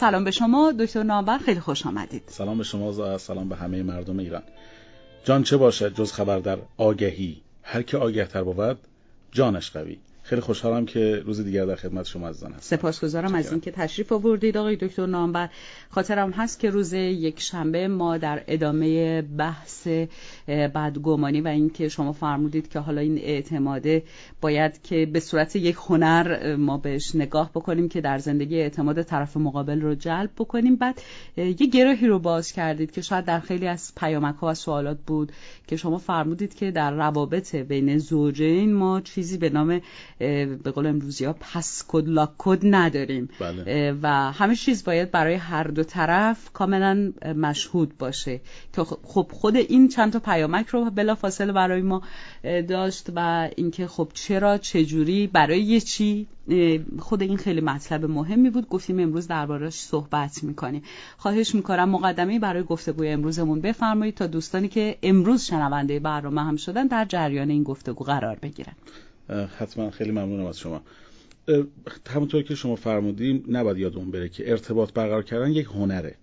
سلام به شما دکتر نامور خیلی خوش آمدید. سلام به شما و سلام به همه مردم ایران. جان چه باشد جز خبر در آگهی؟ هر که آگه تر بود جانش قوی. خیلی خوشحالم که روز دیگر در خدمت شما عزیزان هستم. سپاسگزارم از اینکه تشریف آوردید آقای دکتر نامبر خاطرم هست که روز یک شنبه ما در ادامه بحث بدگمانی و اینکه شما فرمودید که حالا این اعتماده باید که به صورت یک هنر ما بهش نگاه بکنیم که در زندگی اعتماد طرف مقابل رو جلب بکنیم. بعد یه گروهی رو باز کردید که شاید در خیلی از پیامک ها و سوالات بود که شما فرمودید که در روابط بین زوجین ما چیزی به نام به قول امروزی ها پس کد لاک کد نداریم. بله. و همه چیز باید برای هر دو طرف کاملا مشهود باشه. که خب خود این چند تا پیامک رو بلا فاصله برای ما داشت و اینکه خب چرا چجوری برای یه چی؟ خود این خیلی مطلب مهمی بود. گفتیم امروز دربارش صحبت می‌کنیم. خواهش می‌کنم مقدمه برای گفتگوی امروزمون بفرمایید تا دوستانی که امروز شنونده برنامه هم شدن در جریان این گفتگو قرار بگیرن. حتما خیلی ممنونم از شما. همونطور که شما فرمودیم نباید یادمون بره که ارتباط برقرار کردن یک هنره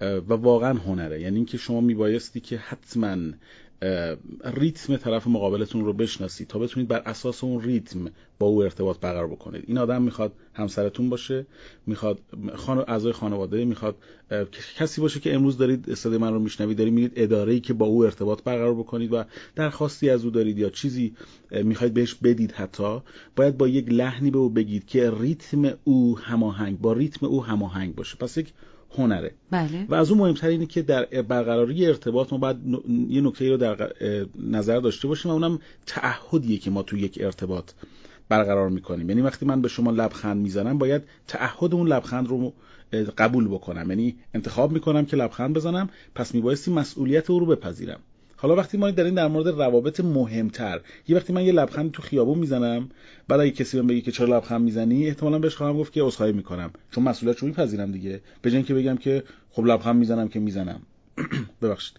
و واقعا هنره. یعنی اینکه شما میبایستی که حتما ریتم طرف مقابلتون رو بشناسید تا بتونید بر اساس اون ریتم با او ارتباط برقرار بکنید. این آدم می‌خواد همسرتون باشه می‌خواد خان... اعضای خانواده می‌خواد کسی باشه که امروز دارید صدای من رو میشنوید دارید میرید اداره ای که با او ارتباط برقرار بکنید و درخواستی از او دارید یا چیزی می‌خواید بهش بدید حتی باید با یک لحنی به او بگید که ریتم او هماهنگ با ریتم او هماهنگ باشه. پس یک هنره. بله. و از اون مهمتر اینه که در برقراری ارتباط ما باید یه نکته رو در نظر داشته باشیم و اونم تعهدیه که ما تو یک ارتباط برقرار می‌کنیم. یعنی وقتی من به شما لبخند می‌زنم باید تعهد اون لبخند رو قبول بکنم. یعنی انتخاب می‌کنم که لبخند بزنم پس میبایستی مسئولیت او رو بپذیرم. حالا وقتی ما داریم در مورد روابط مهمتر یه وقتی من یه لبخند تو خیابون می‌زنم بعد اگه کسی بهم بگه که چرا لبخند می‌زنی احتمالاً بهش خواهم گفت که عذرخواهی می‌کنم. چون مسئولیتشو میپذیرم دیگه. به اینکه بگم که خب لبخند می‌زنم که می‌زنم. ببخشید.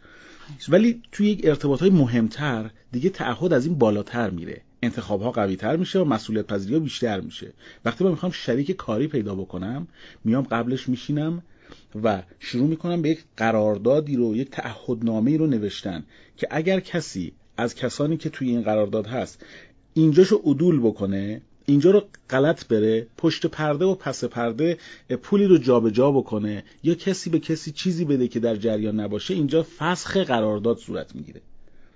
ولی توی یک ارتباط های مهمتر دیگه تعهد از این بالاتر میره. انتخاب ها قوی تر میشه و مسئولیت پذیری ها بیشتر میشه. وقتی من می‌خوام شریک کاری پیدا بکنم میام قبلش میشینم و شروع می‌کنم به یک قراردادی رو یک تعهدنامه رو نوشتن که اگر کسی از کسانی که توی این قرارداد هست اینجاشو عدول بکنه اینجا رو غلط بره پشت پرده و پس پرده پولی رو جابجا جا بکنه یا کسی به کسی چیزی بده که در جریان نباشه اینجا فسخ قرارداد صورت می‌گیره.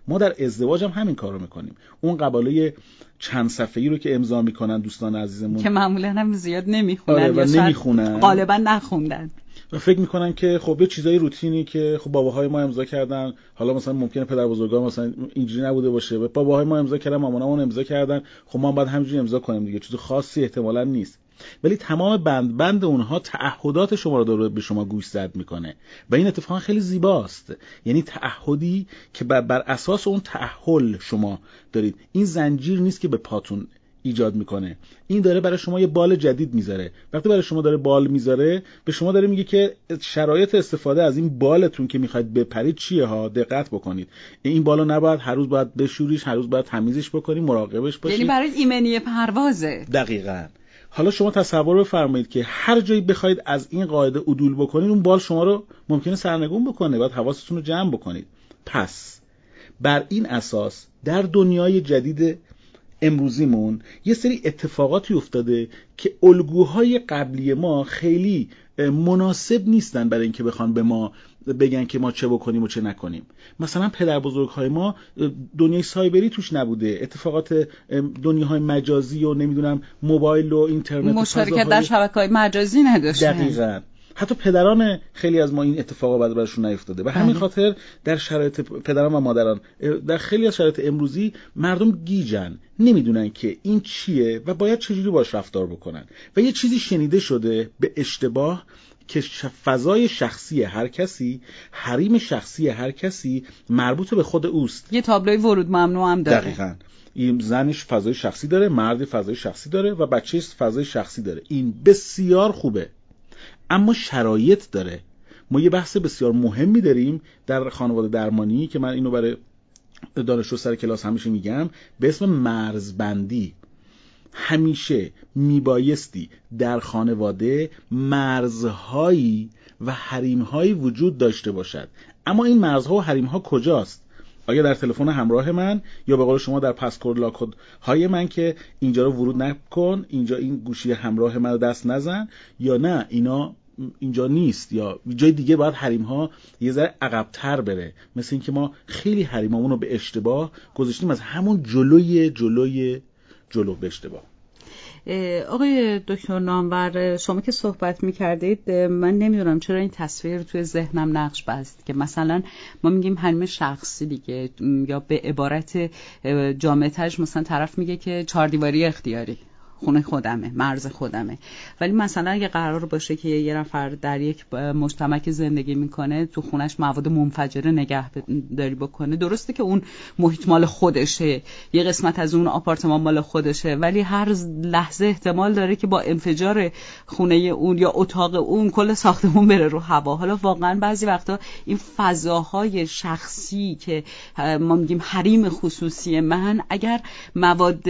ما در ازدواج هم همین کار رو می‌کنیم. اون قباله چند صفحه‌ای رو که امضا می‌کنن دوستان عزیزمون که معمولا هم زیاد نمی‌خونن آره و نمی‌خونن. غالبا نخوندن. و فکر می‌کنن که خب یه چیزای روتینی که خب باباهای ما امضا کردن حالا مثلا ممکنه پدر بزرگا مثلا اینجوری نبوده باشه و باباهای ما امضا کردن مامانامون امضا کردن خب ما باید همینجوری امضا کنیم دیگه چیز خاصی احتمالا نیست. ولی تمام بند بند اونها تعهدات شما رو داره به شما گوش زد می‌کنه. و این اتفاقا خیلی زیباست. یعنی تعهدی که بر, بر اساس اون تعهل شما دارید. این زنجیر نیست که به پاتون ایجاد می‌کنه. این داره برای شما یه بال جدید می‌ذاره. وقتی برای شما داره بال می‌ذاره به شما داره میگه که شرایط استفاده از این بالتون که می‌خواید بپرید چیه ها؟ دقت بکنید. این بالو نباید هر روز باید بشوریش هر روز باید تمیزش بکنید مراقبش باشید. یعنی برای ایمنی پروازه. دقیقاً. حالا شما تصور بفرمایید که هر جایی بخواید از این قاعده عدول بکنید اون بال شما رو ممکنه سرنگون بکنه باید حواستون رو جمع بکنید. پس بر این اساس در دنیای جدید امروزیمون یه سری اتفاقاتی افتاده که الگوهای قبلی ما خیلی مناسب نیستن برای اینکه بخوان به ما بگن که ما چه بکنیم و چه نکنیم. مثلا پدر بزرگ های ما دنیای سایبری توش نبوده. اتفاقات دنیاهای مجازی و نمی‌دونم موبایل و اینترنت مشارکت در شبکه های مجازی نداشتن. دقیقا. حتی پدران خیلی از ما این اتفاقا بعد برشون نیفتاده. و همین خاطر در شرایط پدران و مادران در خیلی از شرایط امروزی مردم گیجن نمی‌دونن که این چیه و باید چجوری باش رفتار بکنن. و یه چیزی شنیده شده به اشتباه که فضای شخصی هر کسی حریم شخصی هر کسی مربوط به خود اوست. یه تابلوی ورود ممنوع هم داره. دقیقاً. این زنش فضای شخصی داره مرد فضای شخصی داره و بچه فضای شخصی داره. این بسیار خوبه. اما شرایط داره. ما یه بحث بسیار مهمی داریم در خانواده درمانی که من اینو برای دانشجو سر کلاس همیشه میگم به اسم مرزبندی. همیشه میبایستی در خانواده مرزهایی و حریمهایی وجود داشته باشد. اما این مرزها و حریمها کجاست؟ آیا در تلفن همراه من یا به قول شما در پسکورد لاکود های من که اینجا رو ورود نکن اینجا این گوشی همراه من رو دست نزن یا نه؟ اینا اینجا نیست یا جای دیگه باید حریم ها یه ذره عقبتر بره. مثل اینکه ما خیلی حریمامون رو به اشتباه گذاشتیم از همون جلوی جلوی جلو به اشتباه. آقای دکتر نامور شما که صحبت می‌کردید من نمی‌دونم چرا این تصویر توی ذهنم نقش بست که مثلا ما میگیم حریم شخصی دیگه یا به عبارت جامعتش مثلا طرف میگه که چهار دیواری اختیاری. خونه خودمه مرز خودمه. ولی مثلا اگه قرار باشه که یه نفر در یک مجتمع زندگی می‌کنه تو خونش مواد منفجره نگه داری بکنه. درسته که اون محیط مال خودشه یه قسمت از اون آپارتمان مال خودشه ولی هر لحظه احتمال داره که با انفجار خونه اون یا اتاق اون کل ساختمون بره رو هوا. حالا واقعا بعضی وقتا این فضاهای شخصی که ما میگیم حریم خصوصی من اگر مواد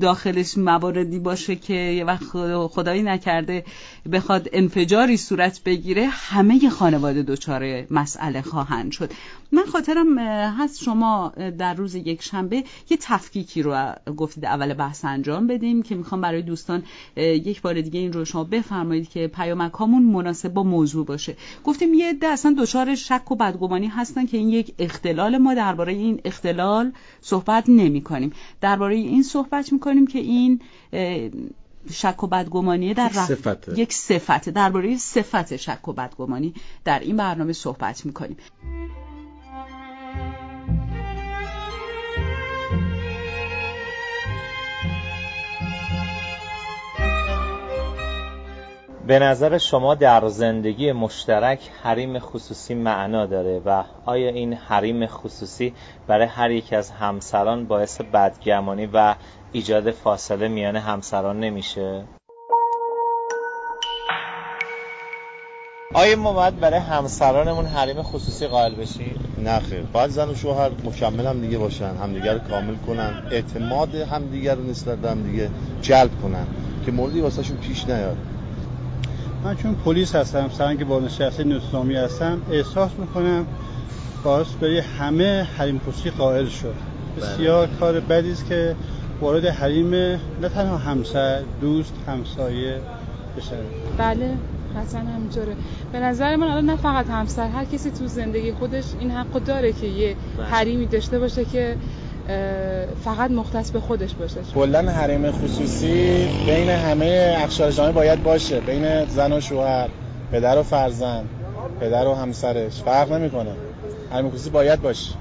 داخلش موارد باشه که یه وقت خدایی نکرده بخواد انفجاری صورت بگیره همه خانواده دچار مسئله خواهند شد. من خاطرم هست شما در روز یک شنبه یه تفکیکی رو گفتید اول بحث انجام بدیم که می‌خوام برای دوستان یک بار دیگه این رو شما بفرمایید که پیامک هامون مناسب با موضوع باشه. گفتیم یه عده اصلا دچار شک و بدگمانی هستن که این یک اختلال ما درباره این اختلال صحبت نمی کنیم درباره این صحبت می‌کنیم که این شک و بدگمانی در صفته. یک صفته. درباره صفت شک و بدگمانی در این برنامه صحبت می‌کنیم. به نظر شما در زندگی مشترک حریم خصوصی معنا داره و آیا این حریم خصوصی برای هر یک از همسران باعث بدگمانی و ایجاد فاصله میان همسران نمیشه؟ آیا ما باید برای همسرانمون حریم خصوصی قائل بشیم؟ نه خیر باید زن و شوهر مکمل هم دیگه باشن همدیگه رو کامل کنن اعتماد همدیگه رو نسبت به همدیگه جلب کنن که موردی واسهشون پیش نیاد من چون پلیس هستم سرن که با نشسته نظامی هستم احساس می‌کنم باعث برای همه حریم خصوصی قائل شد بسیار بله. کار بدی است که وارد حریم نه تنها همسر دوست همسایه بشه بله حتما همینطوره به نظر من الان نه فقط همسر هر کسی تو زندگی خودش این حق داره که یه بله. حریمی داشته باشه که فقط مختص به خودش باشه. کلا حریم خصوصی بین همه اقشار باید باشه. بین زن و شوهر پدر و فرزند پدر و همسرش. فرق نمی‌کنه. حریم خصوصی باید باشه.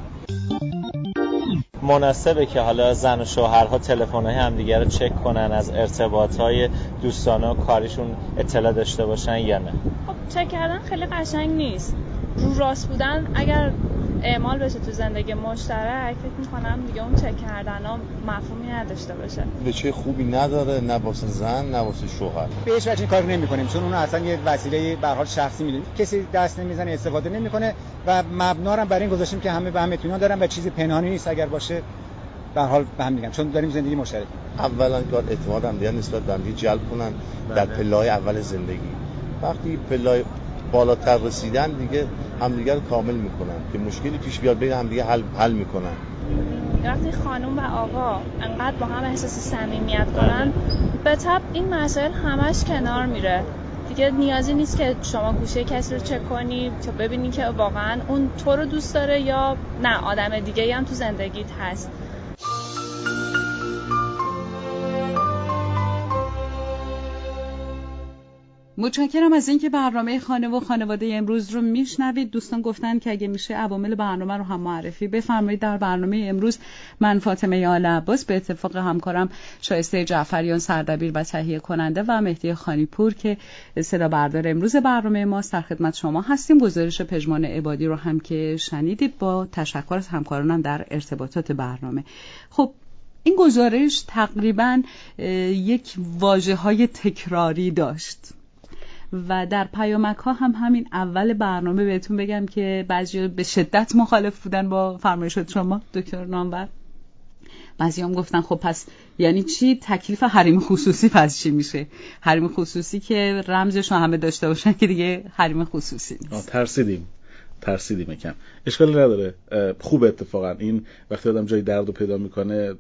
مناسبه که حالا زن و شوهرها تلفن های همدیگه رو چک کنن از ارتباط های دوستانه و کاریشون اطلاع داشته باشن یا نه. خب چک کردن خیلی قشنگ نیست. رو راست بودن اگر اعمال بشه تو زندگی مشترک فکر می‌کنم دیگه اون چک کردن ها مفهومی نداشته باشه. به چه خوبی نداره نه واسه زن نه واسه شوهر. به هیچ وجه کار نمی‌کنیم چون اون اصلا یه وسیله به حال شخصی می‌دونیم. کسی دست نمی‌زنه استفاده نمی‌کنه و مبنا رو بر این گذاشتیم که همه به هم اطمینان دارن و چیزی پنهانی نیست اگر باشه به حال به هم میگن. چون داریم زندگی مشترک اولا کار اعتماد هم دیگه نسبت به هم جلب کنن در بله. پله‌های اول زندگی. وقتی پله‌های بالاتر رسیدن دیگه همدیگه رو کامل می‌کنن که مشکلی پیش بیاد بین همدیگه حل حل می‌کنن. وقتی خانم و آقا انقدر با هم احساس صمیمیت کنن به طب این مسائل همش کنار میره. دیگه نیازی نیست که شما گوشه کسی رو چک کنی تا ببینی که واقعا اون تو رو دوست داره یا نه آدم دیگه هم تو زندگیت هست. متشکرم از اینکه برنامه خانه و خانواده امروز رو میشنوید. دوستان گفتن که اگه میشه عوامل برنامه رو هم معرفی بفرمایید. در برنامه امروز من فاطمه آل عباس به اتفاق همکارم شایسته جعفریان سردبیر و تهیه کننده و مهدی خانیپور که صدا بردار امروز برنامه ما در خدمت شما هستیم. گزارش پژمان عبادی رو هم که شنیدید با تشکر از همکارانم در ارتباطات برنامه. خب این گزارش تقریبا یک واجه های تکراری داشت. و در پیامک ها هم همین اول برنامه بهتون بگم که بعضی به شدت مخالف بودن با فرمایشات شما دکتر نامور. بعضی هم گفتن خب پس یعنی چی؟ تکلیف حریم خصوصی پس چی میشه؟ حریم خصوصی که رمزش همه داشته باشن که دیگه حریم خصوصی نیست. ترسیدیم. ترسیدیم کم اشکالی نداره. خوب اتفاقا. این وقتی آدم جای درد رو پیدا می‌کنه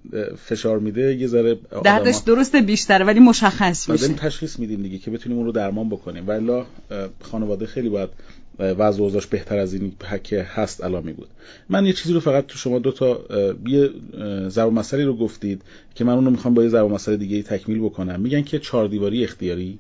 فشار میده یه ذره دردش درسته بیشتره ولی مشخص میشه. تشخیص میدیم دیگه که بتونیم اون رو درمان بکنیم. ولی خانواده خیلی باید وضع اوضاعش بهتر از این که هست الامی بود من یه چیزی رو فقط تو شما دو تا یه ضرب مسئله رو گفتید که من اونو می‌خوام با یه ضرب مسئله دیگه تکمیل بکنم. میگن که چهار دیواری اختیاری؟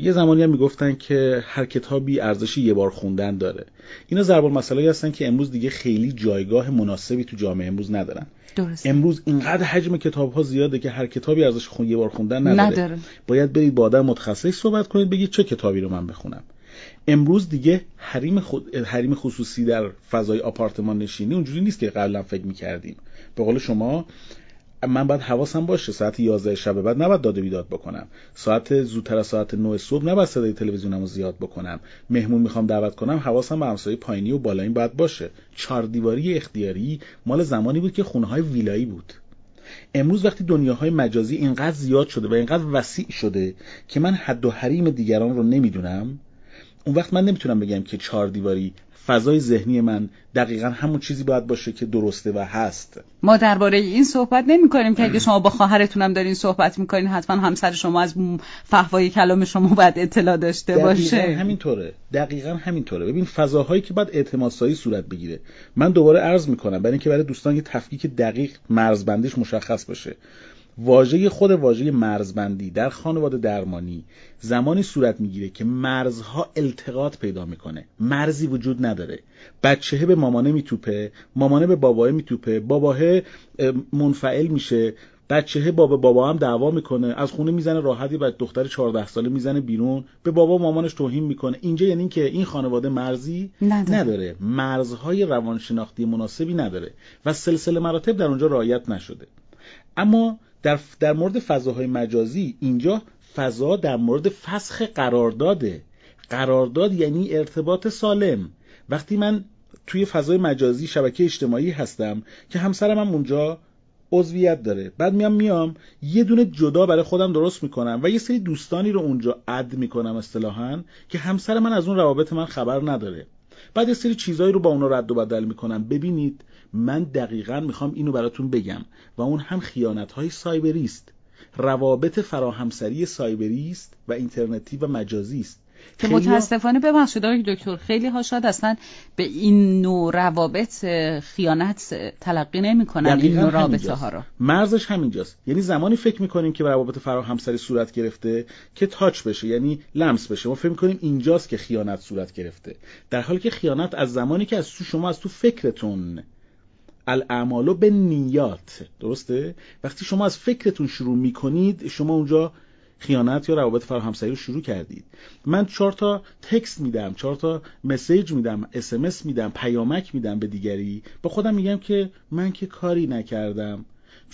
یه زمانی هم می‌گفتن که هر کتابی ارزش یه بار خوندن داره اینا ضرب مسئله هستن که امروز دیگه خیلی جایگاه مناسبی تو جامعه امروز ندارن درست. امروز اینقدر حجم کتاب ها زیاده که هر کتابی ارزش خون یه بار خوندن نداره. نداره. باید برید با آدم متخصص صحبت کنید بگید چه کتابی رو من بخونم امروز دیگه حریم, خود... حریم خصوصی در فضای آپارتمان نشینی اونجوری نیست که قبلا فکر می‌کردیم به قول شما من باید حواسم باشه. ساعت 11 شب بعد نباید داده بیداد بکنم. ساعت زودتر از ساعت 9 صبح نباید صدای تلویزیونمو زیاد بکنم. مهمون می‌خوام دعوت کنم حواسم به همسایه پایینی و بالایی باید باشه. چهار دیواری اختیاری مال زمانی بود که خونه های ویلایی بود. امروز وقتی دنیاهای مجازی اینقدر زیاد شده و اینقدر وسیع شده که من حد و حریم دیگران رو نمی‌دونم اون وقت من نمی‌تونم بگم که چهار دیواری فضای ذهنی من دقیقا همون چیزی باید باشه که درسته و هست. ما درباره این صحبت نمی کنیم که اگه شما با خواهرتونم دارین صحبت می‌کنین حتما همسر شما از فحوای کلام شما باید اطلاع داشته دقیقا باشه. همینطوره. دقیقا همینطوره. ببین فضاهایی که باید اعتماد سازی صورت بگیره. من دوباره عرض می‌کنم برای اینکه برای دوستان یه تفکیک دقیق مرزبندیش مشخص باشه واژه خود واژه مرزبندی در خانواده درمانی زمانی صورت می‌گیره که مرزها التقاط پیدا می‌کنه. مرزی وجود نداره. بچهه به مامانه میتوپه مامانه به باباه میتوپه. باباه منفعل میشه. بچهه بابا بابا هم دعوا می‌کنه. از خونه می‌زنه راحتی بعد دختر 14 ساله می‌زنه بیرون. به بابا مامانش توهین می‌کنه. اینجا یعنی که این خانواده مرزی نداره. نداره. مرزهای روانشناختی مناسبی نداره و سلسله مراتب در اونجا رعایت نشده. اما در, در مورد فضاهای مجازی اینجا فضا در مورد فسخ قرارداده. قرارداد یعنی ارتباط سالم. وقتی من توی فضای مجازی شبکه اجتماعی هستم که همسرم هم اونجا عضویت داره. بعد میام میام یه دونه جدا برای خودم درست می‌کنم و یه سری دوستانی رو اونجا اد می‌کنم اصطلاحا که همسر من از اون روابط من خبر نداره. بعد یه سری چیزایی رو با اونا رد و بدل می‌کنم. ببینید من دقیقا می‌خوام اینو براتون بگم و اون هم خیانت های سایبری است. روابط فراهمسری سایبری است و اینترنتی و مجازی است. که متاسفانه ببخشید آقای دکتر خیلی ها شاید اصلا به این نوع روابط خیانت تلقی نمی‌کنن این نوع رابطه ها رو. مرزش همینجاست. یعنی زمانی فکر می‌کنیم که روابط فراهمسری صورت گرفته که تاچ بشه یعنی لمس بشه. ما فکر می‌کنیم اینجاست که خیانت صورت گرفته. در حالی که خیانت از زمانی که از تو شما از تو فکرتون الاعمالو به نیات درسته؟ وقتی شما از فکرتون شروع می‌کنید شما اونجا خیانت یا روابط فراهمسری رو شروع کردید. من چهار تا تکست میدم چهار تا مسیج میدم اس میدم پیامک میدم به دیگری. با خودم میگم که من که کاری نکردم.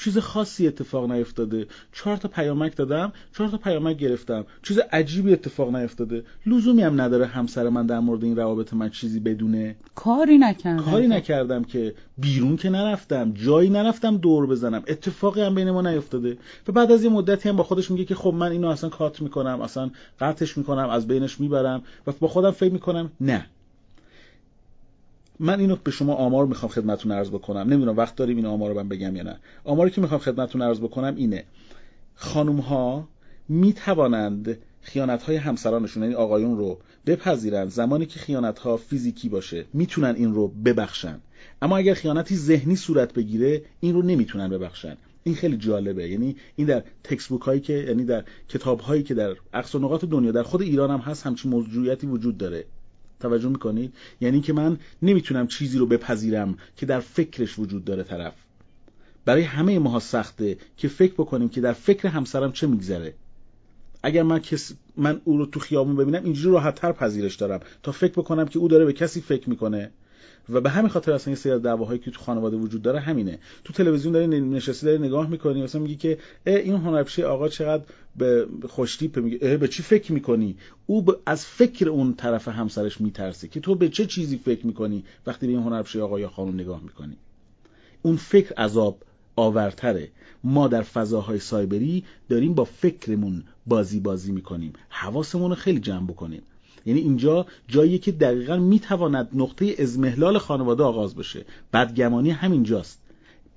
چیز خاصی اتفاق نیفتاده. چهار تا پیامک دادم چهار تا پیامک گرفتم. چیز عجیبی اتفاق نیفتاده. لزومی هم نداره همسر من در مورد این روابط من چیزی بدونه. کاری نکردم کاری نکردم که بیرون که نرفتم جایی نرفتم دور بزنم. اتفاقی هم بین ما نیفتاده. و بعد از یه مدتی هم با خودش میگه که خب من اینو اصلا کات می‌کنم اصلا قطعش می‌کنم از بینش می‌برم و با خودم فکر می‌کنم نه. من اینو به شما آمار می‌خوام خدمتتون عرض بکنم. نمی‌دونم وقت داریم این آمار رو من بگم یا نه. آماری که می‌خوام خدمتتون عرض بکنم اینه. خانم ها می‌توانند خیانت های همسرانشون یعنی آقایون رو بپذیرن زمانی که خیانت ها فیزیکی باشه. می‌تونن این رو ببخشن. اما اگر خیانتی ذهنی صورت بگیره این رو نمی‌تونن ببخشن. این خیلی جالبه. یعنی این در تکست بوک هایی که یعنی در کتاب هایی که در اقصا نقاط دنیا در خود ایران هم هست همچین موضوعیتی وجود داره. توجه می‌کنید یعنی که من نمی‌تونم چیزی رو بپذیرم که در فکرش وجود داره طرف. برای همه ماها سخته که فکر بکنیم که در فکر همسرم چه میگذره. اگر من کس من او رو تو خیابون ببینم اینجوری راحتتر پذیرش دارم. تا فکر بکنم که او داره به کسی فکر می‌کنه. و به همین خاطر اصلا یه سری دعواهایی که تو خانواده وجود داره همینه. تو تلویزیون داری نشستی داری نگاه می‌کنی مثلا میگی که این هنرپیشه آقا چقدر به خوشتیپ میگه. به چی فکر می‌کنی؟ او از فکر اون طرف همسرش میترسه که تو به چه چیزی فکر می‌کنی وقتی به این هنرپیشه آقا یا خانم نگاه می‌کنی؟ اون فکر عذاب آورتره. ما در فضاهای سایبری داریم با فکرمون بازی بازی می‌کنیم. حواسمون رو خیلی جمع بکنیم. یعنی اینجا جایی که دقیقا می‌تواند نقطه ازمهلال خانواده آغاز بشه. بدگمانی همینجاست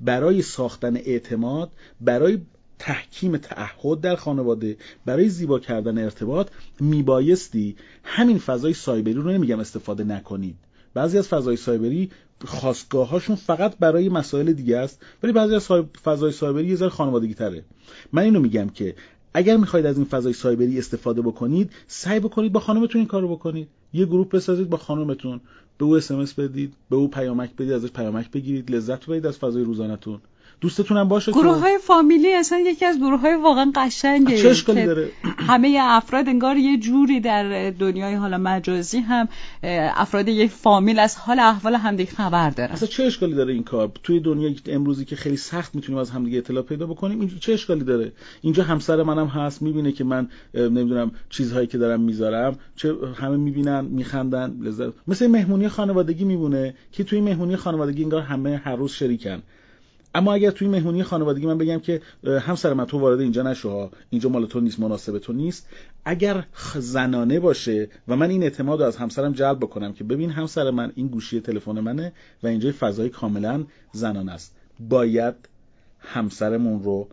برای ساختن اعتماد برای تحکیم تعهد در خانواده برای زیبا کردن ارتباط میبایستی همین فضای سایبری رو نمیگم استفاده نکنید. بعضی از فضای سایبری خواستگاهاشون فقط برای مسائل دیگه است ولی بعضی از فضای سایبری یه ذره خانوادگی تره من اینو میگم که اگر می‌خواید از این فضای سایبری استفاده بکنید سعی بکنید با خانمتون این کارو بکنید. یه گروه بسازید با خانمتون. به او اسمس بدید به او پیامک بدید ازش پیامک بگیرید لذت ببرید از فضای روزانهتون. دوستتون هم باشه گروه های فامیلی اصلا یکی از گروه های واقعا قشنگه. چه اشکالی داره؟ همه افراد انگار یه جوری در دنیای حالا مجازی هم افراد یک فامیل از حال احوال همدیگه خبر دارن. اصلا چه اشکالی داره این کار؟ توی دنیای امروزی که خیلی سخت می‌تونیم از همدیگه اطلاع پیدا بکنیم این چه اشکالی داره؟ اینجا همسر منم هست می‌بینه که من نمی‌دونم چیزهایی که دارم می‌ذارم چه همه می‌بینن میخندن لذت مثل مهمونی خانوادگی میمونه که توی مهمونی خانوادگی انگار همه هر روز شریکن. اما اگر توی مهمونی خانوادگی من بگم که همسر من تو وارد اینجا نشو اینجا مال تو نیست مناسب تو نیست. اگر زنانه باشه و من این اعتماد رو از همسرم جلب بکنم که ببین همسر من این گوشی تلفن منه و اینجا فضای کاملا زنانه است. باید همسرمون رو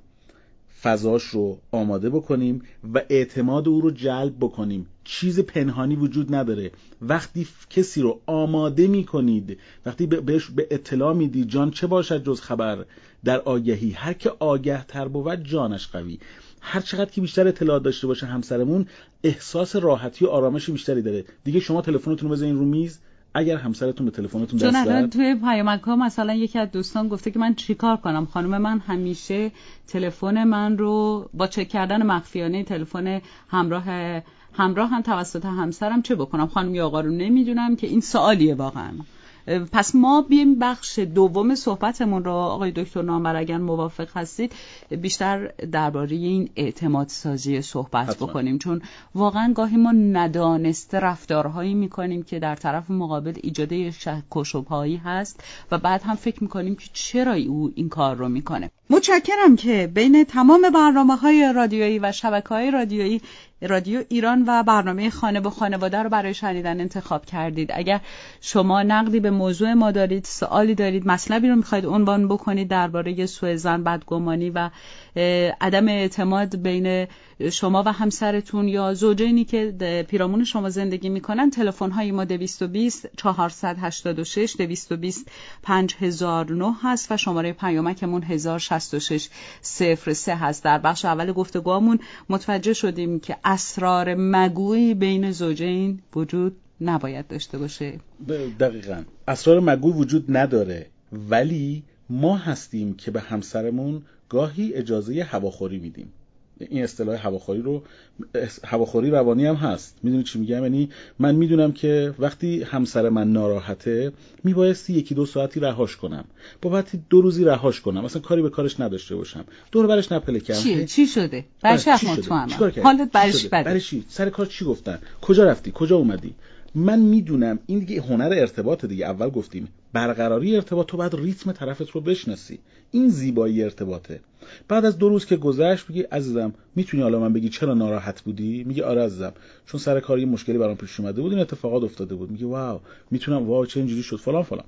فضاش رو آماده بکنیم و اعتماد او رو جلب بکنیم. چیز پنهانی وجود نداره. وقتی کسی رو آماده می کنید وقتی بهش به اطلاع می‌دید جان چه باشد جز خبر؟ در آگهی. هر که آگه تر بود جانش قوی. هر چقدر که بیشتر اطلاعات داشته باشه همسرمون احساس راحتی و آرامش بیشتری داره. دیگه شما تلفنتون رو بزنین رو میز. اگر همسرتون به تلفنتون دست چون الان توی پیامک ها مثلا یکی از دوستان گفته که من چیکار کنم؟ خانم من همیشه تلفن من رو با چک کردن مخفیانه تلفن همراه همراه هم توسط همسرم چه بکنم؟ خانم یا آقا رو نمی‌دونم که این سوالیه واقعا. پس ما بیم بخش دوم صحبتمون رو آقای دکتر نامبر اگر موافق هستید بیشتر درباره این اعتماد سازی صحبت حتما. بکنیم چون واقعا گاهی ما ندانسته رفتارهایی می‌کنیم که در طرف مقابل ایجاد شک و هست و بعد هم فکر می‌کنیم که چرا او این کار رو می‌کنه متشکرم که بین تمام برنامه های رادیویی و شبکه های رادیویی رادیو ایران و برنامه خانه به خانواده رو برای شنیدن انتخاب کردید. اگر شما نقدی به موضوع ما دارید سوالی دارید مطلبی رو می‌خواید عنوان بکنید درباره سوء زن بدگمانی و عدم اعتماد بین شما و همسرتون یا زوجینی که پیرامون شما زندگی می‌کنن تلفن های ما 220 486 220 5009 هست و شماره پیامکمون 1066 03 هست. در بخش اول گفتگوامون متوجه شدیم که اسرار مگویی بین زوجین وجود نباید داشته باشه. دقیقا. اسرار مگوی وجود نداره ولی ما هستیم که به همسرمون گاهی اجازه هواخوری میدیم. این اصطلاح هواخوری رو هواخوری روانی هم هست. می‌دونی چی میگم؟ یعنی من می‌دونم که وقتی همسر من ناراحته میبایستی یکی دو ساعتی رهاش کنم. با وقتی دو روزی رهاش کنم. مثلا کاری به کارش نداشته باشم. دور برش نپله کنم چی چی شده؟ برش تو حالت برش بده. برای چی؟ سر کار چی گفتن؟ کجا رفتی؟ کجا اومدی؟ من می‌دونم. این دیگه هنر ارتباط دیگه. اول گفتیم برقراری ارتباط تو بعد ریتم طرفت رو بشناسی. این زیبایی ارتباطه. بعد از دو روز که گذشت میگی عزیزم می‌تونی حالا من بگی چرا ناراحت بودی؟ میگی آره عزیزم چون سر کار مشکلی برام پیش اومده بود این اتفاقات افتاده بود. میگی واو می‌تونم واو چه اینجوری شد فلان فلان.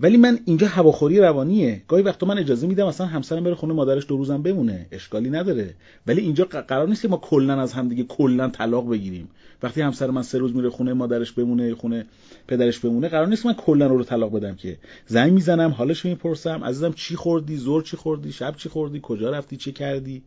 ولی من اینجا هواخوری روانیه. گاهی وقتا من اجازه میدم اصلا همسرم بره خونه مادرش دو روزم بمونه. اشکالی نداره. ولی اینجا قرار نیست که ما کلا از همدیگه کلا طلاق بگیریم. وقتی همسر من سه روز میره خونه مادرش بمونه خونه پدرش بمونه قرار نیست من کلا رو طلاق بدم که. زنگ می‌زنم حالش می‌پرسم عزیزم چی خوردی؟ زور چی خوردی؟ شب چی خوردی؟ کجا رفتی؟ چه کردی؟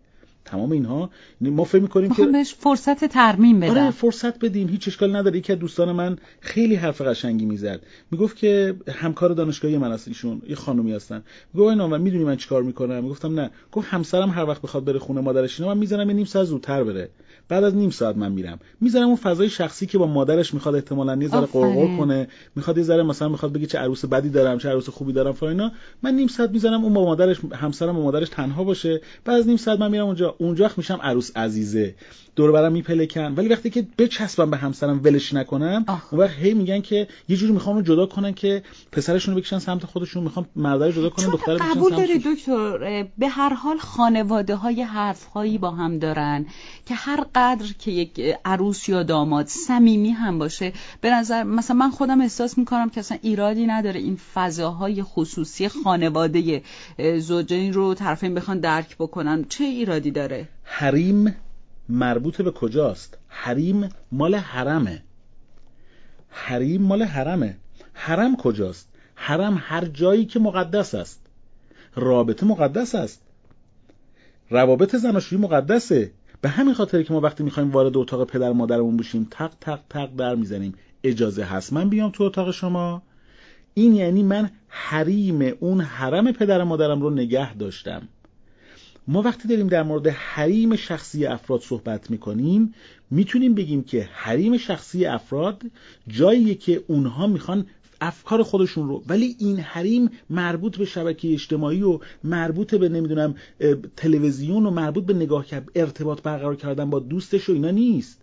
تمام اینها ما فکر می‌کنیم که بهش فرصت ترمیم بدم آره فرصت بدیم هیچ اشکال نداره. یکی از دوستان من خیلی حرف قشنگی می‌زد. می‌گفت که همکار دانشگاهی من هست ایشون یه خانومی هستن. می‌گفت اینا من می‌دونی من چیکار می‌کنم؟ می‌گفتم نه. گفت همسرم هر وقت بخواد بره خونه مادرش اینا من می‌زنم یه نیم ساعت زودتر بره. بعد از نیم ساعت من میرم. می‌ذارم اون فضای شخصی که با مادرش می‌خواد احتمالاً یه ذره قرقر کنه می‌خواد یه ذره مثلا می‌خواد بگه چه عروس بدی دارم چه عروس خوبی دارم فاینا من نیم ساعت می‌ذارم اون با مادرش همسرم با مادرش تنها باشه. بعد از نیم ساعت من میرم اونجا. اونجا میشم عروس عزیزه. دور برم میپلکن ولی وقتی که بچسبم به همسرم ولش نکنم اون وقت هی میگن که یه جوری می‌خوام رو جدا کنن که پسرشون رو بکشن سمت خودشون می‌خوام مردای جدا کنن دختر قبول داری دکتر به هر حال خانواده های حرف هایی با هم دارن که هر قدر که یک عروس یا داماد صمیمی هم باشه. به نظر مثلا من خودم احساس می‌کنم که اصلا ایرادی نداره این فضاهای خصوصی خانواده زوجین رو طرفین بخوان درک بکنن. چه ایرادی داره؟ حریم مربوط به کجاست؟ حریم مال حرمه. حریم مال حرمه. حرم کجاست؟ حرم هر جایی که مقدس است. رابطه مقدس است. روابط زناشویی مقدسه. به همین خاطر که ما وقتی می‌خوایم وارد اتاق پدر مادرمون بشیم تق تق تق در می‌زنیم. اجازه هست من بیام تو اتاق شما؟ این یعنی من حریم اون حرم پدر مادرم رو نگه داشتم. ما وقتی داریم در مورد حریم شخصی افراد صحبت می‌کنیم می‌تونیم بگیم که حریم شخصی افراد جاییه که اونها می‌خوان افکار خودشون رو. ولی این حریم مربوط به شبکه اجتماعی و مربوط به نمی‌دونم تلویزیون و مربوط به نگاه کرد ارتباط برقرار کردن با دوستش و اینا نیست.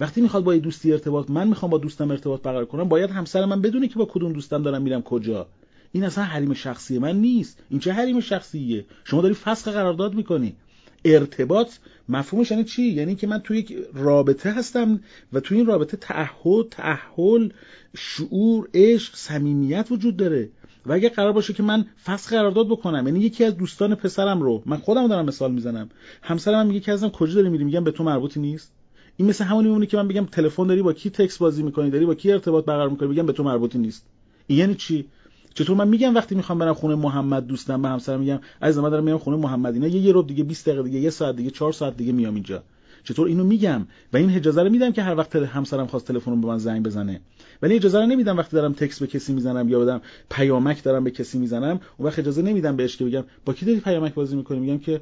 وقتی می‌خواد با یه دوستی ارتباط من می‌خوام با دوستم ارتباط برقرار کنم باید همسر من بدونه که با کدوم دوستم دارم میرم کجا. این اصلا حریم شخصی من نیست. این چه حریم شخصیه؟ شما داری فسخ قرارداد می‌کنی. ارتباط مفهومش یعنی چی؟ یعنی که من توی یک رابطه هستم و توی این رابطه تعهد تعهل شعور عشق صمیمیت وجود داره. و اگه قرار باشه که من فسخ قرارداد بکنم یعنی یکی از دوستان پسرم رو من خودم دارم مثال می‌زنم همسرم هم میگه که ازم کجا داری میری؟ میگم به تو مربوطی نیست. این مثل همونی میمونه که من بگم تلفن داری با کی تکس بازی می‌کنی؟ داری با کی ارتباط برقرار می‌کنی؟ بگم به تو مربوطی نیست. این یعنی چی؟ چطور من میگم وقتی می‌خوام برم خونه محمد دوستم به همسرم میگم عزیز من دارم میرم خونه محمد اینا یه یه دیگه 20 دقیقه دیگه یه ساعت دیگه 4 ساعت دیگه میام اینجا. چطور اینو میگم؟ و این اجازه رو میدم که هر وقت همسرم خواست تلفن به من زنگ بزنه. ولی اجازه رو نمیدم وقتی دارم تکس به کسی می‌زنم یا بدم پیامک دارم به کسی می‌زنم اون وقت اجازه نمیدم بهش که بگم با کی داری پیامک بازی می‌کنی؟ میگم که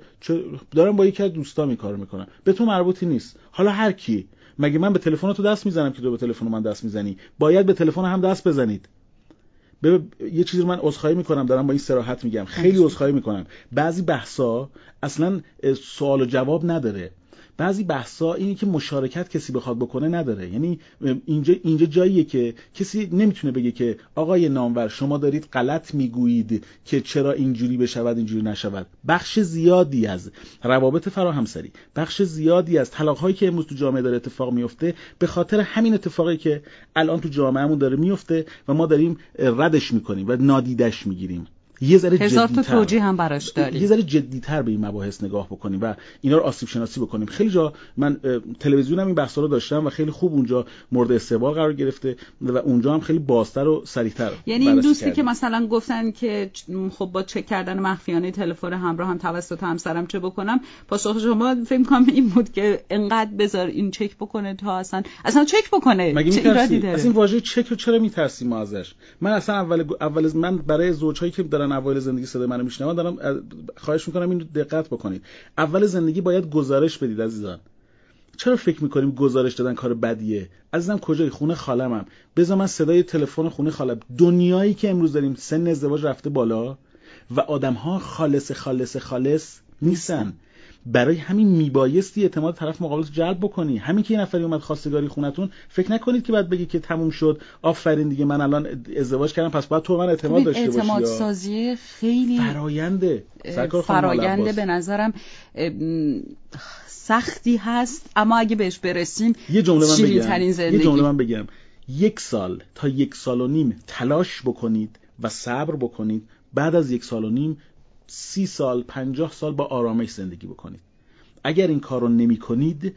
دارم با یکی از دوستام کارو می‌کنم. به تو مربوطی نیست. حالا هر کی. مگه من به تلفن تو دست می‌زنم که تو به تلفن من دست می‌زنی؟ باید به تلفن هم دست بزنید. به یه چیزی رو من عذرخواهی می‌کنم دارم با این سراحت میگم. خیلی عذرخواهی می‌کنم. بعضی بحثا اصلا سوال و جواب نداره. بعضی بحثا اینی که مشارکت کسی بخواد بکنه نداره. یعنی اینجا اینجا جاییه که کسی نمی‌تونه بگه که آقای نامور شما دارید غلط می‌گویید که چرا اینجوری بشود اینجوری نشود. بخش زیادی از روابط فراهمسری بخش زیادی از طلاق‌هایی که امروز تو جامعه داره اتفاق میفته به خاطر همین اتفاقی که الان تو جامعهمون داره میفته و ما داریم ردش می‌کنیم و نادیدش می‌گیریم. یه ذره هزار تا توجیه هم براش داری یه ذره جدیتر به این مباحث نگاه بکنیم و اینا رو آسیب شناسی بکنیم. خیلی جا من تلویزیونم این بحثا رو داشتم و خیلی خوب اونجا مورد استقبال قرار گرفته و اونجا هم خیلی بازتر و سریعتر یعنی این دوستی که مثلا گفتن که خب با چک کردن مخفیانه تلفن همراه هم توسط همسرم چه بکنم پاسخ شما فکر کنم این بود که انقدر بذار این چک بکنه تا اصلا اصلا چک بکنه. مگه چه داره؟ از این واژه چک رو چرا میترسیم ما ازش؟ من اصلا اول اول من برای زوجهایی که دارن اوایل زندگی صدای منو میشنون دارم خواهش می‌کنم اینو دقت بکنید. اول زندگی باید گزارش بدید عزیزان. چرا فکر می‌کنیم گزارش دادن کار بدیه؟ عزیزم کجای خونه خالمم. بذار من صدای تلفن خونه خالم. دنیایی که امروز داریم سن ازدواج رفته بالا و آدم ها خالص خالص خالص نیستن. برای همین میبایستی اعتماد طرف مقابل جلب بکنی. همین که یه نفری اومد خواستگاری خونتون فکر نکنید که بعد بگی که تموم شد آفرین دیگه من الان ازدواج کردم پس باید تو من اعتماد داشته باشی اعتماد سازی خیلی فراینده فراینده به نظرم سختی هست اما اگه بهش برسیم یه جمله من بگم. یه جمله من بگم. یک سال تا یک سال و نیم تلاش بکنید و صبر بکنید. بعد از یک سال و نیم سی سال پنجاه سال با آرامش زندگی بکنید. اگر این کار رو نمی کنید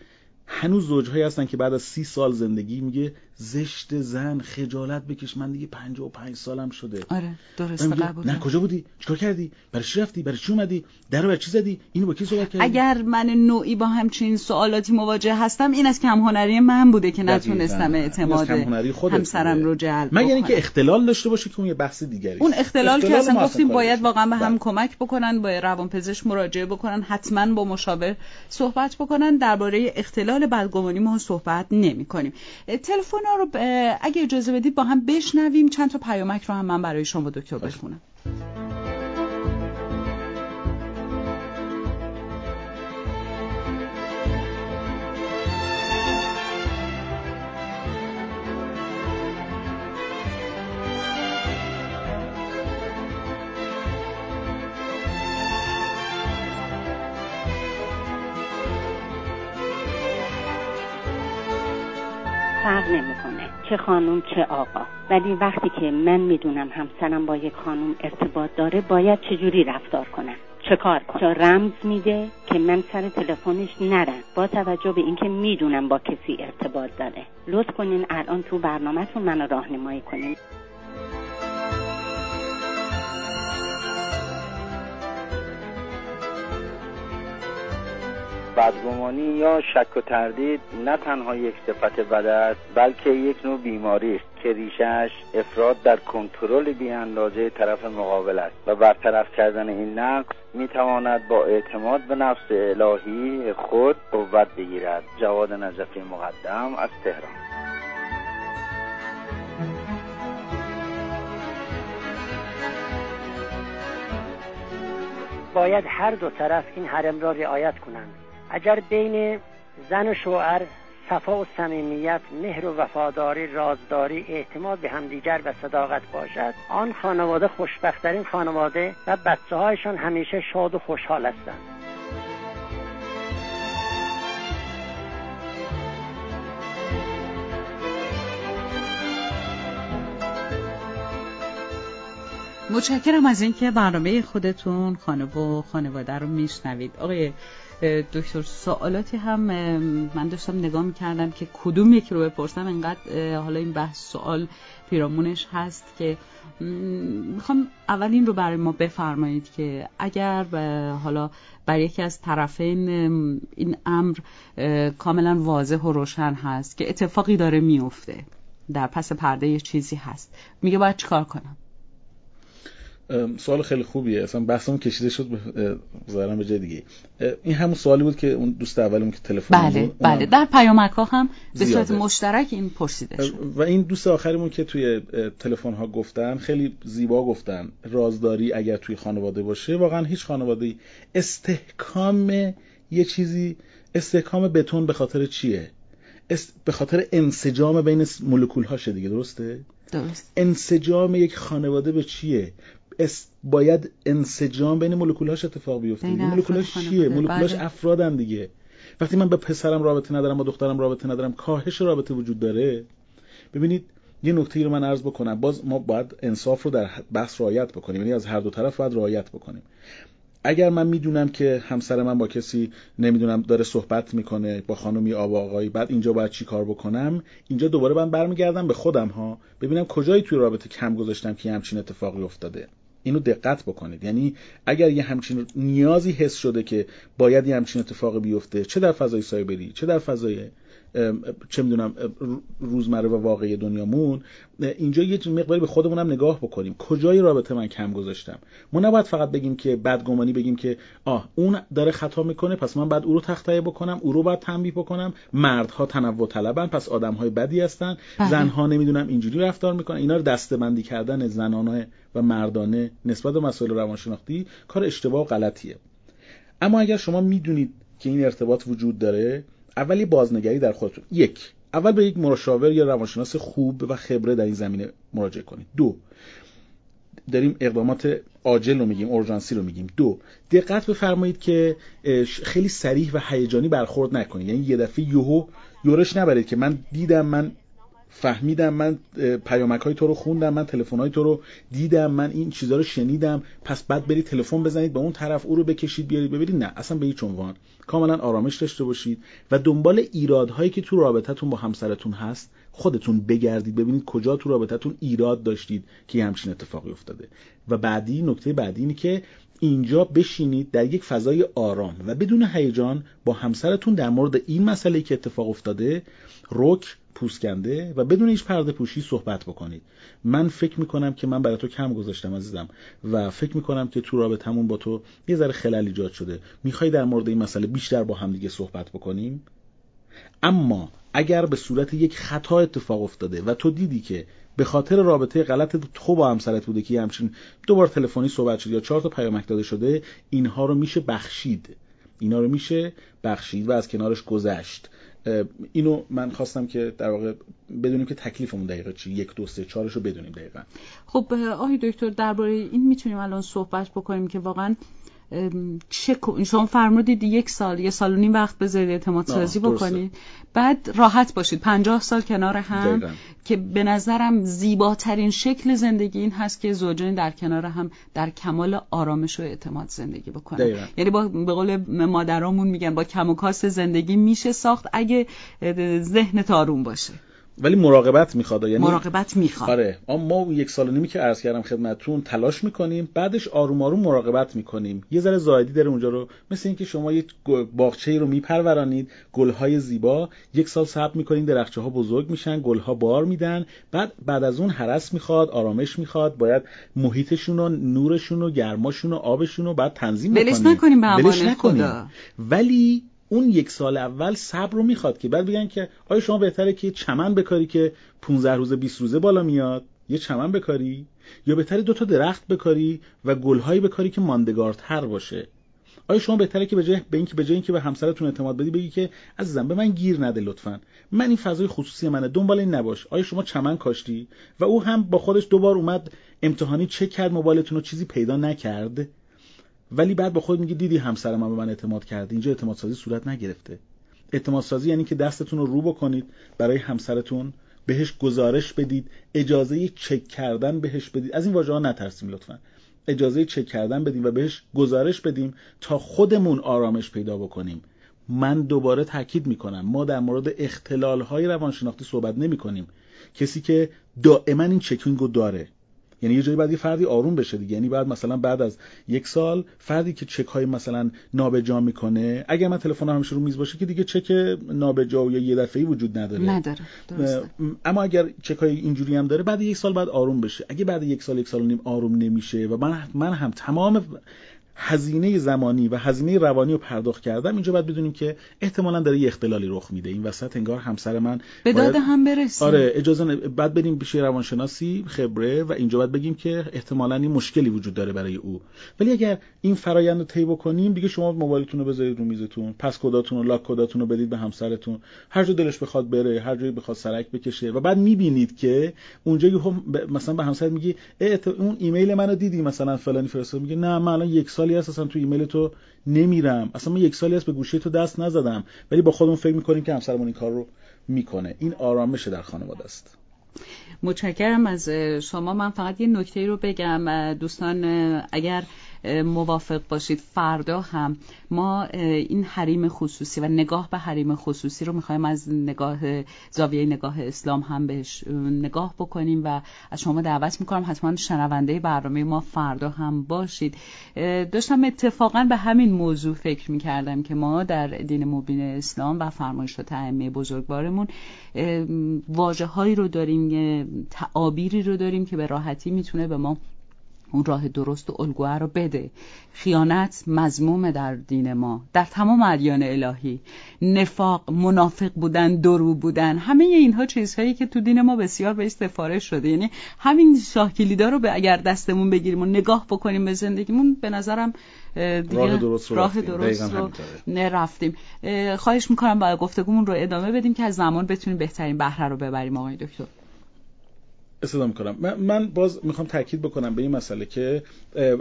هنوز زوجهایی هستن که بعد از سی سال زندگی میگه زشت زن خجالت بکش. من دیگه و پنج سالم شده. آره درست قبول نه کجا بودی؟ چیکار کردی؟ برای چی رفتی؟ برای چی اومدی؟ در برای چی زدی؟ اینو با کی صحبت کردی؟ اگر من نوعی با همچین سوالاتی مواجه هستم این از کم هنری من بوده که نتونستم اعتماد همسرم رو جلب مگر اینکه اختلال داشته باشه که اون یه بحث دیگری اون اختلال, اختلال که اصلا گفتیم باید واقعا به هم بله. کمک بکنن با روانپزشک مراجعه بکنن حتما با مشاور صحبت بکنن. درباره اختلال بدگمانی ما صحبت نمی‌کنیم. تلفن رو اگه اجازه بدید با هم بشنویم. چند تا پیامک رو هم من برای شما دکتر بخونم. چه خانم چه آقا. ولی وقتی که من می‌دونم همسرم با یک خانم ارتباط داره باید چجوری رفتار کنم؟ چه کار؟ کنم رمز میده که من سر تلفنش نرم؟ با توجه به اینکه می‌دونم با کسی ارتباط داره. لطف کنین الان تو برنامهتون منو راهنمایی کنین. بدگمانی یا شک و تردید نه تنها یک صفت بد است بلکه یک نوع بیماری است که ریشش افراد در کنترل بی اندازه طرف مقابل است و برطرف کردن این نقص می تواند با اعتماد به نفس الهی خود قوت بگیرد. جواد نجفی مقدم از تهران. باید هر دو طرف این حرم را رعایت کنند. اگر بین زن و شوهر صفا و صمیمیت مهر و وفاداری رازداری اعتماد به همدیگر و صداقت باشد آن خانواده خوشبختترین خانواده و بچه هایشان همیشه شاد و خوشحال هستند. متشکرم از اینکه برنامه خودتون خانه و خانواده رو میشنوید. آقای دکتر سوالاتی هم من داشتم نگاه می‌کردم که کدوم یکی رو بپرسم. انقدر حالا این بحث سوال پیرامونش هست که می‌خوام اول این رو برای ما بفرمایید که اگر حالا بر یکی از طرفین این امر کاملا واضح و روشن هست که اتفاقی داره میفته در پس پرده یه چیزی هست. میگه باید چیکار کنم؟ سوال خیلی خوبیه. اصلا بحثمون کشیده شد ظاهرا به جای دیگه. این همون سوالی بود که اون دوست اولمون که تلفن بله بود. بله. در پیامک ها هم به صورت مشترک این پرسیده شد. و این دوست آخریمون که توی تلفن ها گفتن خیلی زیبا گفتن رازداری اگر توی خانواده باشه. واقعا هیچ خانواده استحکام یه چیزی استحکام بتون به خاطر چیه؟ به خاطر انسجام بین مولکول هاشه دیگه درسته؟ درست. انسجام یک خانواده به چیه؟ باید انسجام بین مولکولاش اتفاق بیفته. مولکولاش چیه؟ مولکولاش بله. افرادن دیگه. وقتی من به پسرم رابطه ندارم با دخترم رابطه ندارم کاهش رابطه وجود داره. ببینید یه نکته رو من عرض بکنم. باز ما باید انصاف رو در بحث رعایت بکنیم. یعنی از هر دو طرف باید رعایت بکنیم. اگر من می‌دونم که همسر من با کسی نمی‌دونم داره صحبت می‌کنه با خانمی آب آقایی بعد اینجا باید چی کار بکنم؟ اینجا دوباره من برمیگردم به خودم ها. ببینم کجایی توی رابطه کم گذاشتم که همچین اتفاقی افتاده. اینو دقت بکنید. یعنی اگر یه همچین نیازی حس شده که باید یه همچین اتفاقی بیفته چه در فضای سایبری چه در فضای چه می‌دونم روزمره و واقعی دنیامون اینجا یه مقداری به خودمونم نگاه بکنیم. کجای رابطه من کم گذاشتم؟ ما نباید فقط بگیم که بدگمانی بگیم که آه اون داره خطا می‌کنه پس من بعد او رو تخته بکنم او رو باید تنبیه بکنم. مردها تنوع طلبن پس آدمهای بدی هستن. بله. زنها نمی‌دونم اینجوری رفتار می‌کنن. اینا رو دستبندی کردن زنانه و مردانه نسبت به مسائل روانشناختی کار اشتباه و غلطیه. اما اگر شما می‌دونید که این ارتباط وجود داره اولی بازنگری در خودتون. یک اول به یک مشاور یا روانشناس خوب و خبره در این زمینه مراجعه کنید. دو داریم اقدامات عاجل رو میگیم اورژانسی رو میگیم. دو دقت بفرمایید که خیلی سریح و هیجانی برخورد نکنید. یعنی یه دفعه یهو یورش نبرید که من دیدم من فهمیدم من پیامک های تو رو خوندم من تلفن های تو رو دیدم من این چیزها رو شنیدم. پس بعد برید تلفن بزنید به اون طرف او رو بکشید بیارید ببینید. نه اصلا به هیچ عنوان. کاملا آرامش داشته باشید و دنبال ایرادهایی که تو رابطتون با همسرتون هست خودتون بگردید ببینید کجا تو رابطتون ایراد داشتید که همچین اتفاقی افتاده. و بعدی نکته بعدی اینه که اینجا بشینید در یک فضای آرام و بدون هیجان با همسرتون در مورد این مسئله که اتفاق افتاده رک پوسکنده و بدون هیچ پرده پوشی صحبت بکنید. من فکر می‌کنم که من برای تو کم گذاشتم عزیزم و فکر می‌کنم که تو رابطمون با تو یه ذره خلل ایجاد شده. می‌خوای در مورد این مسئله بیشتر با هم دیگه صحبت بکنیم؟ اما اگر به صورت یک خطا اتفاق افتاده و تو دیدی که به خاطر رابطه غلط تو با همسرت بوده که همچین دوبار تلفنی صحبت شده یا چهار تا پیامک داده شده اینها رو میشه بخشید. اینا رو میشه بخشید و از کنارش گذشت. اینو من خواستم که در واقع بدونیم که تکلیفمون دقیقا چی. یک دو سه چهارش رو بدونیم دقیقا. خب آقای دکتر درباره این می‌تونیم الان صحبت بکنیم که واقعا چه شما فرمودید یک سال یه سال و نیم وقت بذارید اعتماد سازی بکنید بعد راحت باشید. پنجاه سال کنار هم که به نظرم زیباترین شکل زندگی این هست که زوجین در کنار هم در کمال آرامش و اعتماد زندگی بکنن. یعنی با به قول مادرامون میگن با کم و کاس زندگی میشه ساخت اگه ذهن آروم باشه. ولی مراقبت می‌خواد یعنی مراقبت می‌خواد. آره. ما یک سال نیمی که عرض کردم خدمتتون تلاش می‌کنیم بعدش آروم آروم مراقبت می‌کنیم. یه ذره زایدی داره اونجا رو. مثل اینکه شما یک باغچه رو میپرورانید گلهای زیبا. یک سال صبر می‌کنید درخچه ها بزرگ میشن گلها بار میدن. بعد بعد از اون حرس می‌خواد آرامش می‌خواد باید محیطشون و نورشون و گرماشون و آبشون رو بعد تنظیم بکنیم نکنیم به ولی اون یک سال اول صبر رو می‌خواد که بعد بگن که آیا شما بهتره که چمن بکاری که 15 روزه 20 روزه بالا میاد؟ یه چمن بکاری؟ یا بهتره دو تا درخت بکاری و گلهایی بکاری که ماندگارتر باشه؟ آیا شما بهتره که به جای به اینکه به جای اینکه به همسرتون اعتماد بدی بگی که عزیزم به من گیر نده لطفا. من این فضای خصوصی منه دنبال این نباش. آیا شما چمن کاشتی؟ و او هم با خودش دوبار اومد امتحانی چک کرد موبایلتون رو چیزی پیدا نکرد؟ ولی بعد با خود میگه دیدی همسر من به من اعتماد کرد اینجا اعتماد سازی صورت نگرفته. اعتماد سازی یعنی که دستتون رو رو بکنید برای همسرتون بهش گزارش بدید اجازه چک کردن بهش بدید. از این واژه ها نترسیم لطفا. اجازه چک کردن بدیم و بهش گزارش بدیم تا خودمون آرامش پیدا بکنیم. من دوباره تاکید می‌کنم ما در مورد اختلال های روانشناختی صحبت نمی کنیم کسی که دائما این چکینگ رو داره یعنی یه جایی بعد یه فردی آروم بشه دیگه. یعنی بعد مثلا بعد از یک سال فردی که چک های مثلا نابجا می‌کنه اگر من تلفن همیشه رو میز باشه که دیگه چک نابجا یا یه دفعه‌ای وجود نداره. نداره. اما اگر چک های اینجوری هم داره بعد یک سال بعد آروم بشه. اگه بعد یک سال یک سال و نیم آروم نمیشه و من من هم تمام هزینه زمانی و هزینه روانی رو پرداخت کردم اینجا باید بدونیم که احتمالا داره یه اختلالی رخ میده. این وسط انگار همسر من به داد هم برسیم آره اجازه بعد بریم پیش روانشناسی خبره و اینجا باید بگیم که احتمالا این مشکلی وجود داره برای او. ولی اگر این فرایند رو طی بکنیم دیگه شما موبایلتون رو بذارید رو میزتون پس کداتون و لاک کداتون رو بدید به همسرتون. هر جا دلش بخواد بره هر جایی بخواد سرک بکشه و بعد می‌بینید که اونجا هم مثلا به همسر میگی اون ایمیل منو دیدی مثلا فلانی فرستاد. میگه نه من الان یک سالی هست اصلا تو ایمیل تو نمیرم. اصلا من یک سالی هست به گوشی تو دست نزدم. ولی با خودمون فکر می‌کنیم که همسرمون این کار رو می‌کنه. این آرامش در خانواده است. متشکرم از شما. من فقط یه نکته رو بگم. دوستان اگر موافق باشید. فردا هم ما این حریم خصوصی و نگاه به حریم خصوصی رو می‌خوایم از نگاه زاویه نگاه اسلام هم بهش نگاه بکنیم و از شما دعوت می‌کنم حتما شنونده برنامه ما فردا هم باشید. داشتم اتفاقا به همین موضوع فکر می‌کردم که ما در دین مبین اسلام و فرمایشات ائمه بزرگوارمون واجه هایی رو داریم تعابیری رو داریم که به راحتی می‌تونه به ما اون راه درست و الگوه رو بده. خیانت مزموم در دین ما. در تمام ادیان الهی. نفاق منافق بودن درو بودن همه اینها چیزهایی که تو دین ما بسیار به سفارش شده. یعنی همین شاه کلیدا رو به اگر دستمون بگیریم و نگاه بکنیم به زندگیمون به نظرم دیگه راه درست رو راه درست رو نرفتیم خواهش می‌کنم با گفتگومون رو ادامه بدیم که از زمان بتونیم بهترین بهره رو ببریم آقای دکتر. استفاده می‌کنم. من باز می‌خوام تاکید بکنم به این مسئله که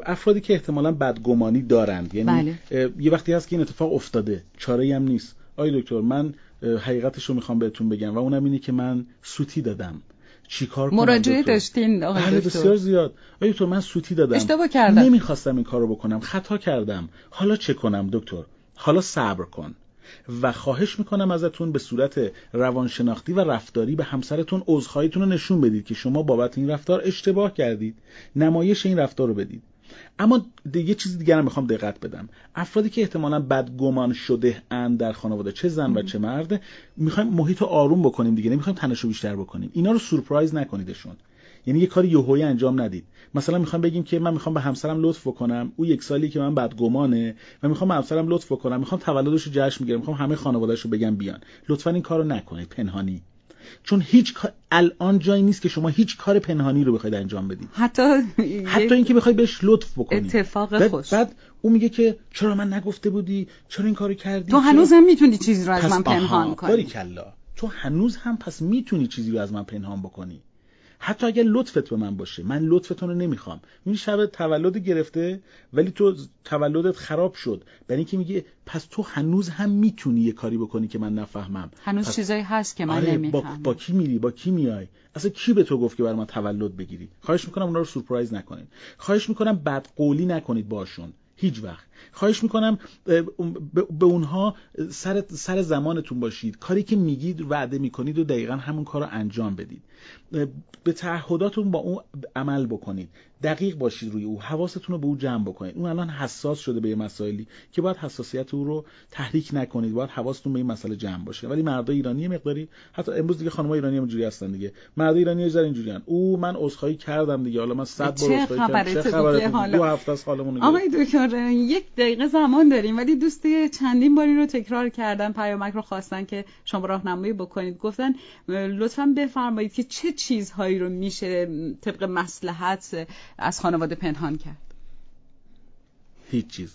افرادی که احتمالا بدگمانی دارند یعنی بله. یه وقتی هست که این اتفاق افتاده چاره هم نیست. آی دکتر من حقیقتش رو می‌خوام بهتون بگم و اونم اینه که من سوتی دادم. چیکار کنم مراجعه داشتین آقای بله بسیار زیاد. آی دکتر من سوتی دادم. اشتباه کردم. نمی‌خواستم این کارو بکنم خطا کردم. حالا چه کنم دکتر؟ حالا صبر کن. و خواهش می‌کنم ازتون به صورت روانشناختی و رفتاری به همسرتون عذرخواهیتون رو نشون بدید که شما بابت این رفتار اشتباه کردید. نمایش این رفتار رو بدید. اما یه چیز دیگر هم می‌خوام دقت بدم. افرادی که احتمالا بدگمان شده اند در خانواده چه زن و چه مرد می‌خوایم محیط رو آروم بکنیم دیگه نمی‌خوایم تنشو بیشتر بکنیم. اینا رو سورپرایز نکنیدشون. یعنی یه کاری یهویی انجام ندید. مثلا می‌خوام بگیم که من می‌خوام به همسرم لطف کنم او یک سالی که من بدگمانه و می‌خوام به همسرم لطف کنم می‌خوام تولدش رو جشن می‌گیرم می‌خوام همه خانواده‌اش رو بگم بیان. لطفا این کارو نکنید. پنهانی. چون هیچ الان جایی نیست که شما هیچ کار پنهانی رو بخواید انجام بدید. حتی حتی اینکه بخواید بهش لطف بکنید. اتفاق بعد خوش. بعد او میگه که چرا من نگفته بودی؟ چرا این کارو کردی؟ تو هنوز هم می‌تونی چیزی رو از من پنهان کنی. تو هنوز هم پس می‌تونی چیزی رو از من پنهان بکنی. حتی اگر لطفت به من باشه من لطفتون رو نمی‌خوام. این شب تولد گرفته ولی تو تولدت خراب شد. برای اینکه میگه پس تو هنوز هم می‌تونی یه کاری بکنی که من نفهمم. هنوز پس... چیزایی هست که من آره نمی‌فهمم. با... با کی میری؟ با کی میای؟ اصلا کی به تو گفت که برای من تولد بگیری؟ خواهش می‌کنم اونا رو سورپرایز نکنید خواهش می‌کنم بد قولی نکنید باشون. هیچ وقت. خواهش می‌کنم به اونها سر, سر زمانتون باشید. کاری که میگید وعده می‌کنید و دقیقا همون کار رو انجام بدید. به تعهداتون با اون عمل بکنید. دقیق باشید روی او حواستون رو به او جمع بکنید. اون الان حساس شده به یه مسائلی که باید حساسیت او رو تحریک نکنید. باید حواستون به این مسئله جمع باشه. ولی مردای ایرانی مقداری حتی امروز دیگه خانم‌های ایرانی هم اینجوری هستن دیگه. مرد ایرانی یه ذره اینجوریان. او من عذرخواهی کردم دیگه. حالا من 100 بار عذرخواهی کردم. چه خبره دو هفته از حالمون آقای دکتر یک دقیقه زمان داریم ولی دوست چندین باری رو تکرار کردن پیامک رو خواستن که شما راهنمایی بکنید. گفتن لطفا بفرمایید که چه چیزهایی رو میشه طبق مصلحت از خانواده پنهان کرد؟ هیچ چیز.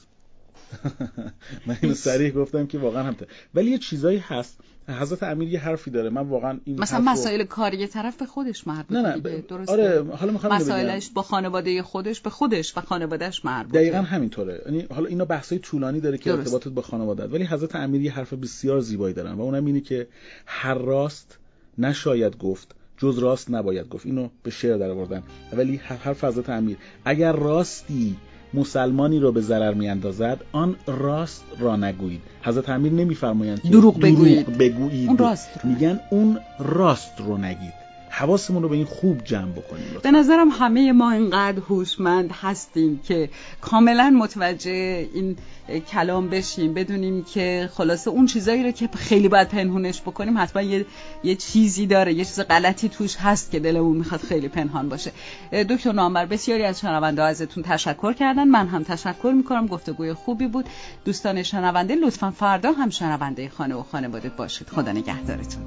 من اینو سریع گفتم که واقعا هم ولی یه چیزایی هست. حضرت امیر یه حرفی داره. من واقعا این مثلا مسائل کاری طرف به خودش مربوطه نه نه ب... درسته؟ آره حالا می‌خوام مسائلش با خانواده خودش به خودش و خانوادهش مربوطه. دقیقا همینطوره. یعنی حالا اینا بحثای طولانی داره که ارتباطت با خانواده ولی حضرت امیر یه حرف بسیار زیبایی دارن و اونم اینه که هر راست نشاید گفت جز راست نباید گفت. اینو به شعر در آوردن ولی حرف حضرت امیر. اگر راستی مسلمانی را به ضرر میاندازد آن راست را نگویید. حضرت امیر نمیفرمایند که دروغ بگویید, بگویید. اون راست میگن اون راست رو نگید حواسمون رو به این خوب جمع بکنیم به نظرم همه ما اینقدر هوشمند هستیم که کاملا متوجه این کلام بشیم بدونیم که خلاصه اون چیزایی رو که خیلی باید پنهونش بکنیم حتما یه, یه چیزی داره یه چیز غلطی توش هست که دلمون می‌خواد خیلی پنهان باشه. دکتر نامبر بسیاری از شنونده ازتون تشکر کردن. من هم تشکر می‌کنم. گفتگوی خوبی بود. دوستان شنونده لطفا فردا هم شنونده خانه و خانواده باشید. خدا نگهدارتون.